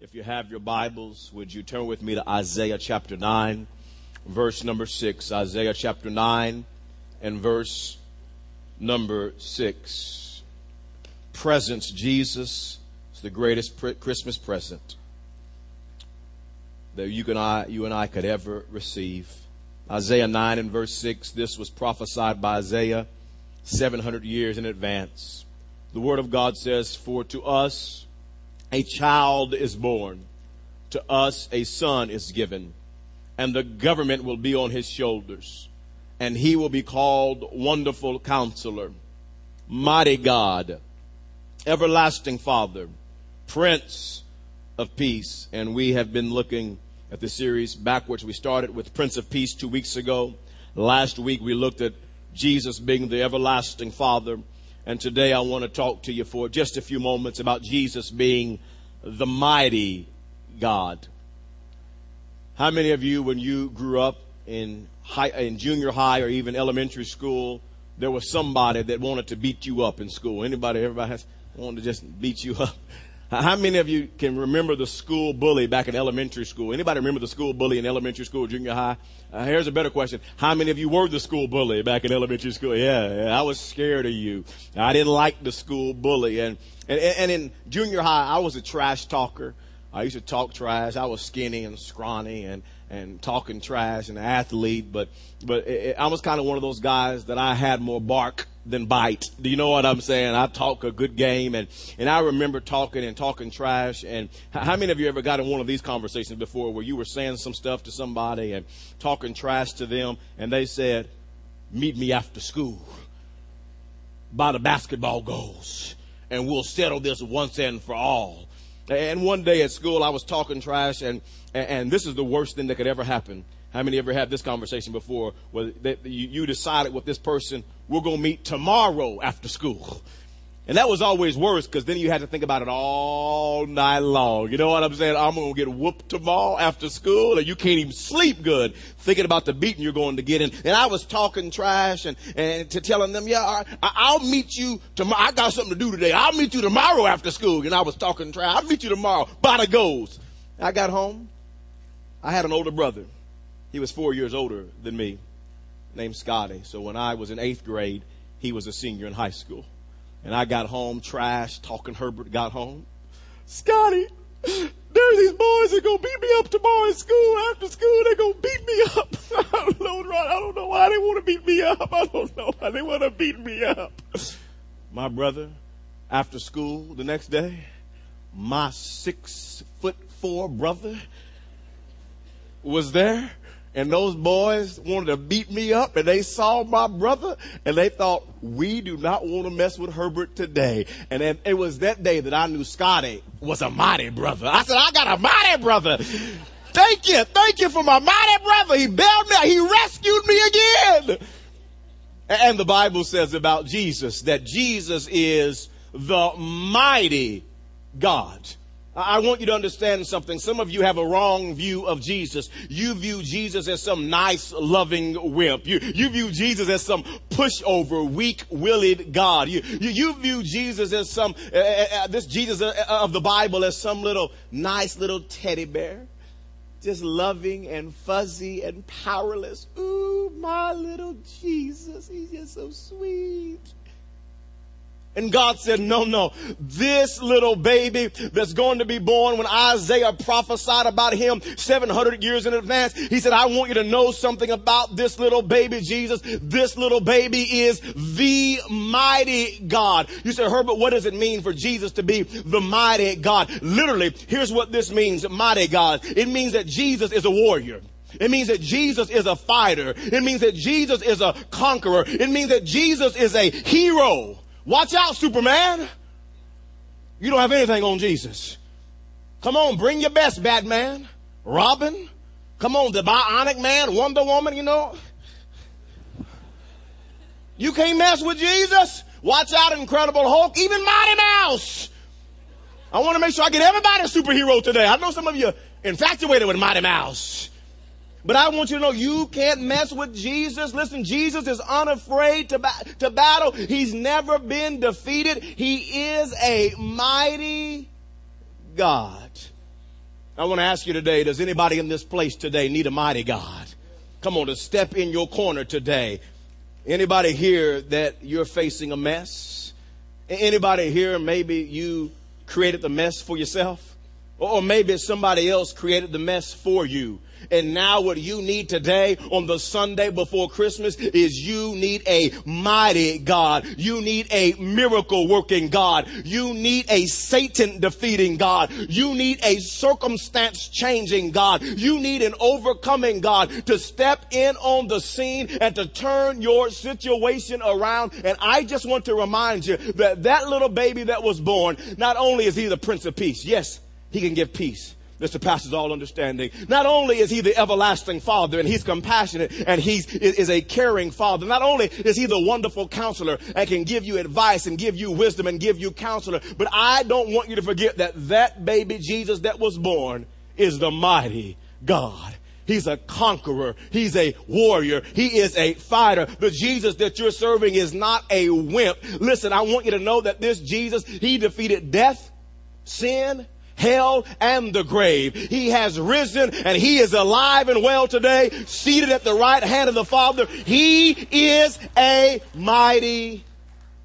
If you have your Bibles, would you turn with me to Isaiah chapter 9, verse number 6? Isaiah chapter 9 and verse number 6. Presence, Jesus is the greatest Christmas present that you and I, you and I could ever receive. Isaiah 9 and verse 6, this was prophesied by Isaiah 700 years in advance. The Word of God says, For to us, a child is born. To us a son is given, and the government will be on his shoulders, and he will be called Wonderful Counselor, Mighty God, Everlasting Father, Prince of Peace. And we have been looking at the series backwards. We started with Prince of Peace two weeks ago. Last week we looked at Jesus being the everlasting Father. And today I want to talk to you for just a few moments about Jesus being the mighty God. How many of you, when you grew up in high, in junior high or even elementary school, there was somebody that wanted to beat you up in school? Anybody, everybody has wanted to just beat you up? How many of you can remember the school bully back in elementary school? Anybody remember the school bully in elementary school, junior high? Uh, here's a better question. How many of you were the school bully back in elementary school? Yeah, yeah, I was scared of you. I didn't like the school bully. And, and, and in junior high, I was a trash talker. I used to talk trash. I was skinny and scrawny and, and talking trash and an athlete, but, but it, I was kind of one of those guys that I had more bark than bite. Do you know what I'm saying? I talk a good game and, and I remember talking and talking trash. And how many of you ever got in one of these conversations before where you were saying some stuff to somebody and talking trash to them and they said, meet me after school by the basketball goals and we'll settle this once and for all. And one day at school, I was talking trash, and, and this is the worst thing that could ever happen. How many ever had this conversation before where you decided with this person, we're going to meet tomorrow after school? And that was always worse because then you had to think about it all night long. You know what I'm saying? I'm going to get whooped tomorrow after school and you can't even sleep good thinking about the beating you're going to get in. And I was talking trash and, and to telling them, yeah, I, will meet you tomorrow. I got something to do today. I'll meet you tomorrow after school. And I was talking trash. I'll meet you tomorrow. The goes. I got home. I had an older brother. He was four years older than me named Scotty. So when I was in eighth grade, he was a senior in high school. And I got home, trash, talking Herbert got home. Scotty, there's these boys that gonna beat me up tomorrow in school. After school, they gonna beat me up. I don't know, Ron. I don't know why they want to beat me up. I don't know why they want to beat me up. My brother, after school the next day, my six foot four brother was there and those boys wanted to beat me up and they saw my brother and they thought, we do not want to mess with Herbert today. And then it was that day that I knew Scotty was a mighty brother. I said, I got a mighty brother. Thank you. Thank you for my mighty brother. He bailed me out. He rescued me again. And the Bible says about Jesus that Jesus is the mighty God. I want you to understand something. Some of you have a wrong view of Jesus. You view Jesus as some nice, loving wimp. You, you view Jesus as some pushover, weak-willed God. You, you, you view Jesus as some, uh, uh, uh this Jesus uh, uh, of the Bible as some little nice little teddy bear. Just loving and fuzzy and powerless. Ooh, my little Jesus. He's just so sweet. And God said, no, no, this little baby that's going to be born when Isaiah prophesied about him 700 years in advance, he said, I want you to know something about this little baby Jesus. This little baby is the mighty God. You said, Herbert, what does it mean for Jesus to be the mighty God? Literally, here's what this means, mighty God. It means that Jesus is a warrior. It means that Jesus is a fighter. It means that Jesus is a conqueror. It means that Jesus is a hero. Watch out, Superman. You don't have anything on Jesus. Come on, bring your best, Batman. Robin. Come on, the Bionic Man, Wonder Woman, you know. You can't mess with Jesus. Watch out, Incredible Hulk, even Mighty Mouse. I want to make sure I get everybody a superhero today. I know some of you are infatuated with Mighty Mouse. But I want you to know you can't mess with Jesus. Listen, Jesus is unafraid to, ba- to battle. He's never been defeated. He is a mighty God. I want to ask you today, does anybody in this place today need a mighty God? Come on to step in your corner today. Anybody here that you're facing a mess? Anybody here, maybe you created the mess for yourself? Or maybe somebody else created the mess for you. And now what you need today on the Sunday before Christmas is you need a mighty God. You need a miracle working God. You need a Satan defeating God. You need a circumstance changing God. You need an overcoming God to step in on the scene and to turn your situation around. And I just want to remind you that that little baby that was born, not only is he the Prince of Peace, yes, he can give peace. This surpasses all understanding. Not only is he the everlasting father and he's compassionate and he's is a caring father. Not only is he the wonderful counselor and can give you advice and give you wisdom and give you counselor, but I don't want you to forget that that baby Jesus that was born is the mighty God. He's a conqueror. He's a warrior. He is a fighter. The Jesus that you're serving is not a wimp. Listen, I want you to know that this Jesus, he defeated death, sin, hell, and the grave. He has risen and he is alive and well today, seated at the right hand of the Father. He is a mighty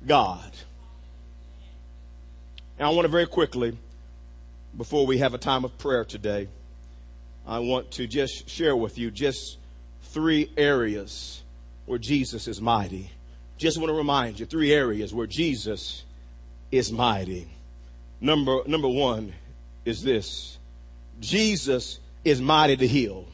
God. And I want to very quickly, before we have a time of prayer today, I want to just share with you just three areas where Jesus is mighty. Just want to remind you three areas where Jesus is mighty. Number, number one, is this. Jesus is mighty to heal.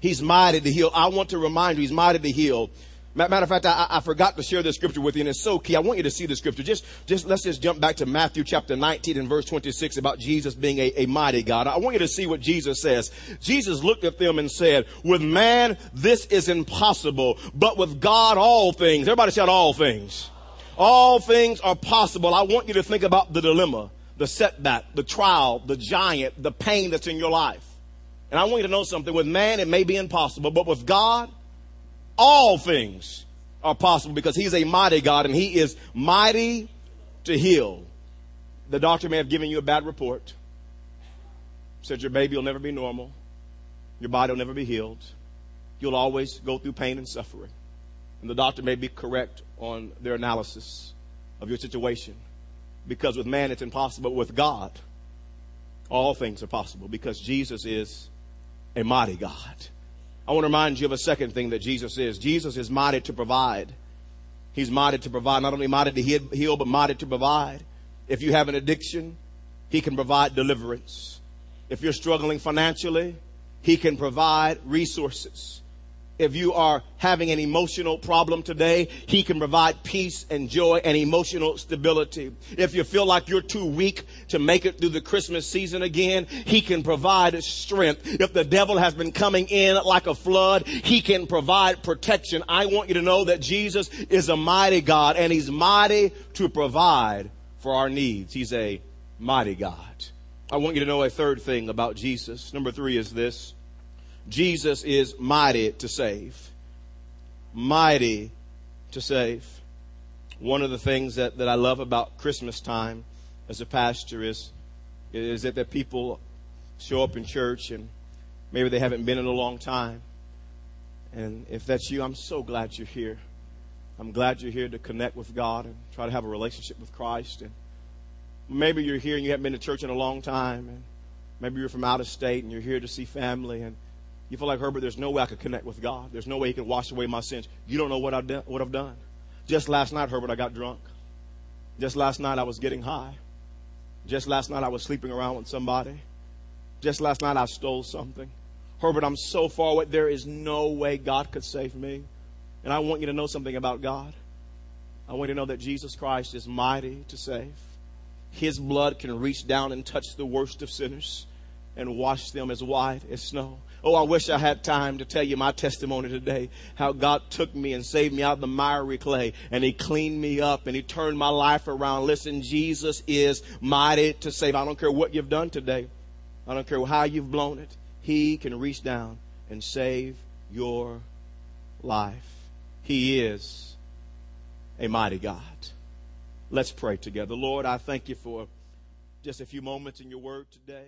He's mighty to heal. I want to remind you, he's mighty to heal. Matter of fact, I, I, forgot to share this scripture with you, and it's so key. I want you to see the scripture. Just, just let's just jump back to Matthew chapter 19 and verse 26 about Jesus being a, a mighty God. I want you to see what Jesus says. Jesus looked at them and said, "With man, this is impossible, but with God, all things." Everybody said, "All things." All things are possible. I want you to think about the dilemma the setback, the trial, the giant, the pain that's in your life. And I want you to know something. With man, it may be impossible, but with God, all things are possible because He's a mighty God and He is mighty to heal. The doctor may have given you a bad report, said your baby will never be normal, your body will never be healed, you'll always go through pain and suffering. And the doctor may be correct on their analysis of your situation because with man it's impossible. With God, all things are possible because Jesus is a mighty God. I want to remind you of a second thing that Jesus is. Jesus is mighty to provide. He's mighty to provide, not only mighty to heal, but mighty to provide. If you have an addiction, He can provide deliverance. If you're struggling financially, He can provide resources. If you are having an emotional problem today, He can provide peace and joy and emotional stability. If you feel like you're too weak to make it through the Christmas season again, He can provide strength. If the devil has been coming in like a flood, He can provide protection. I want you to know that Jesus is a mighty God and He's mighty to provide for our needs. He's a mighty God. I want you to know a third thing about Jesus. Number three is this. Jesus is mighty to save. Mighty to save. One of the things that, that I love about Christmas time as a pastor is, is that, that people show up in church and maybe they haven't been in a long time. And if that's you, I'm so glad you're here. I'm glad you're here to connect with God and try to have a relationship with Christ. And maybe you're here and you haven't been to church in a long time. And maybe you're from out of state and you're here to see family. And you feel like Herbert, there's no way I could connect with God. There's no way He can wash away my sins. You don't know what I've done. What I've done. Just last night, Herbert, I got drunk. Just last night, I was getting high. Just last night, I was sleeping around with somebody. Just last night, I stole something. Herbert, I'm so far away. There is no way God could save me. And I want you to know something about God. I want you to know that Jesus Christ is mighty to save. His blood can reach down and touch the worst of sinners and wash them as white as snow. Oh, I wish I had time to tell you my testimony today. How God took me and saved me out of the miry clay and He cleaned me up and He turned my life around. Listen, Jesus is mighty to save. I don't care what you've done today. I don't care how you've blown it. He can reach down and save your life. He is a mighty God. Let's pray together. Lord, I thank you for just a few moments in your word today.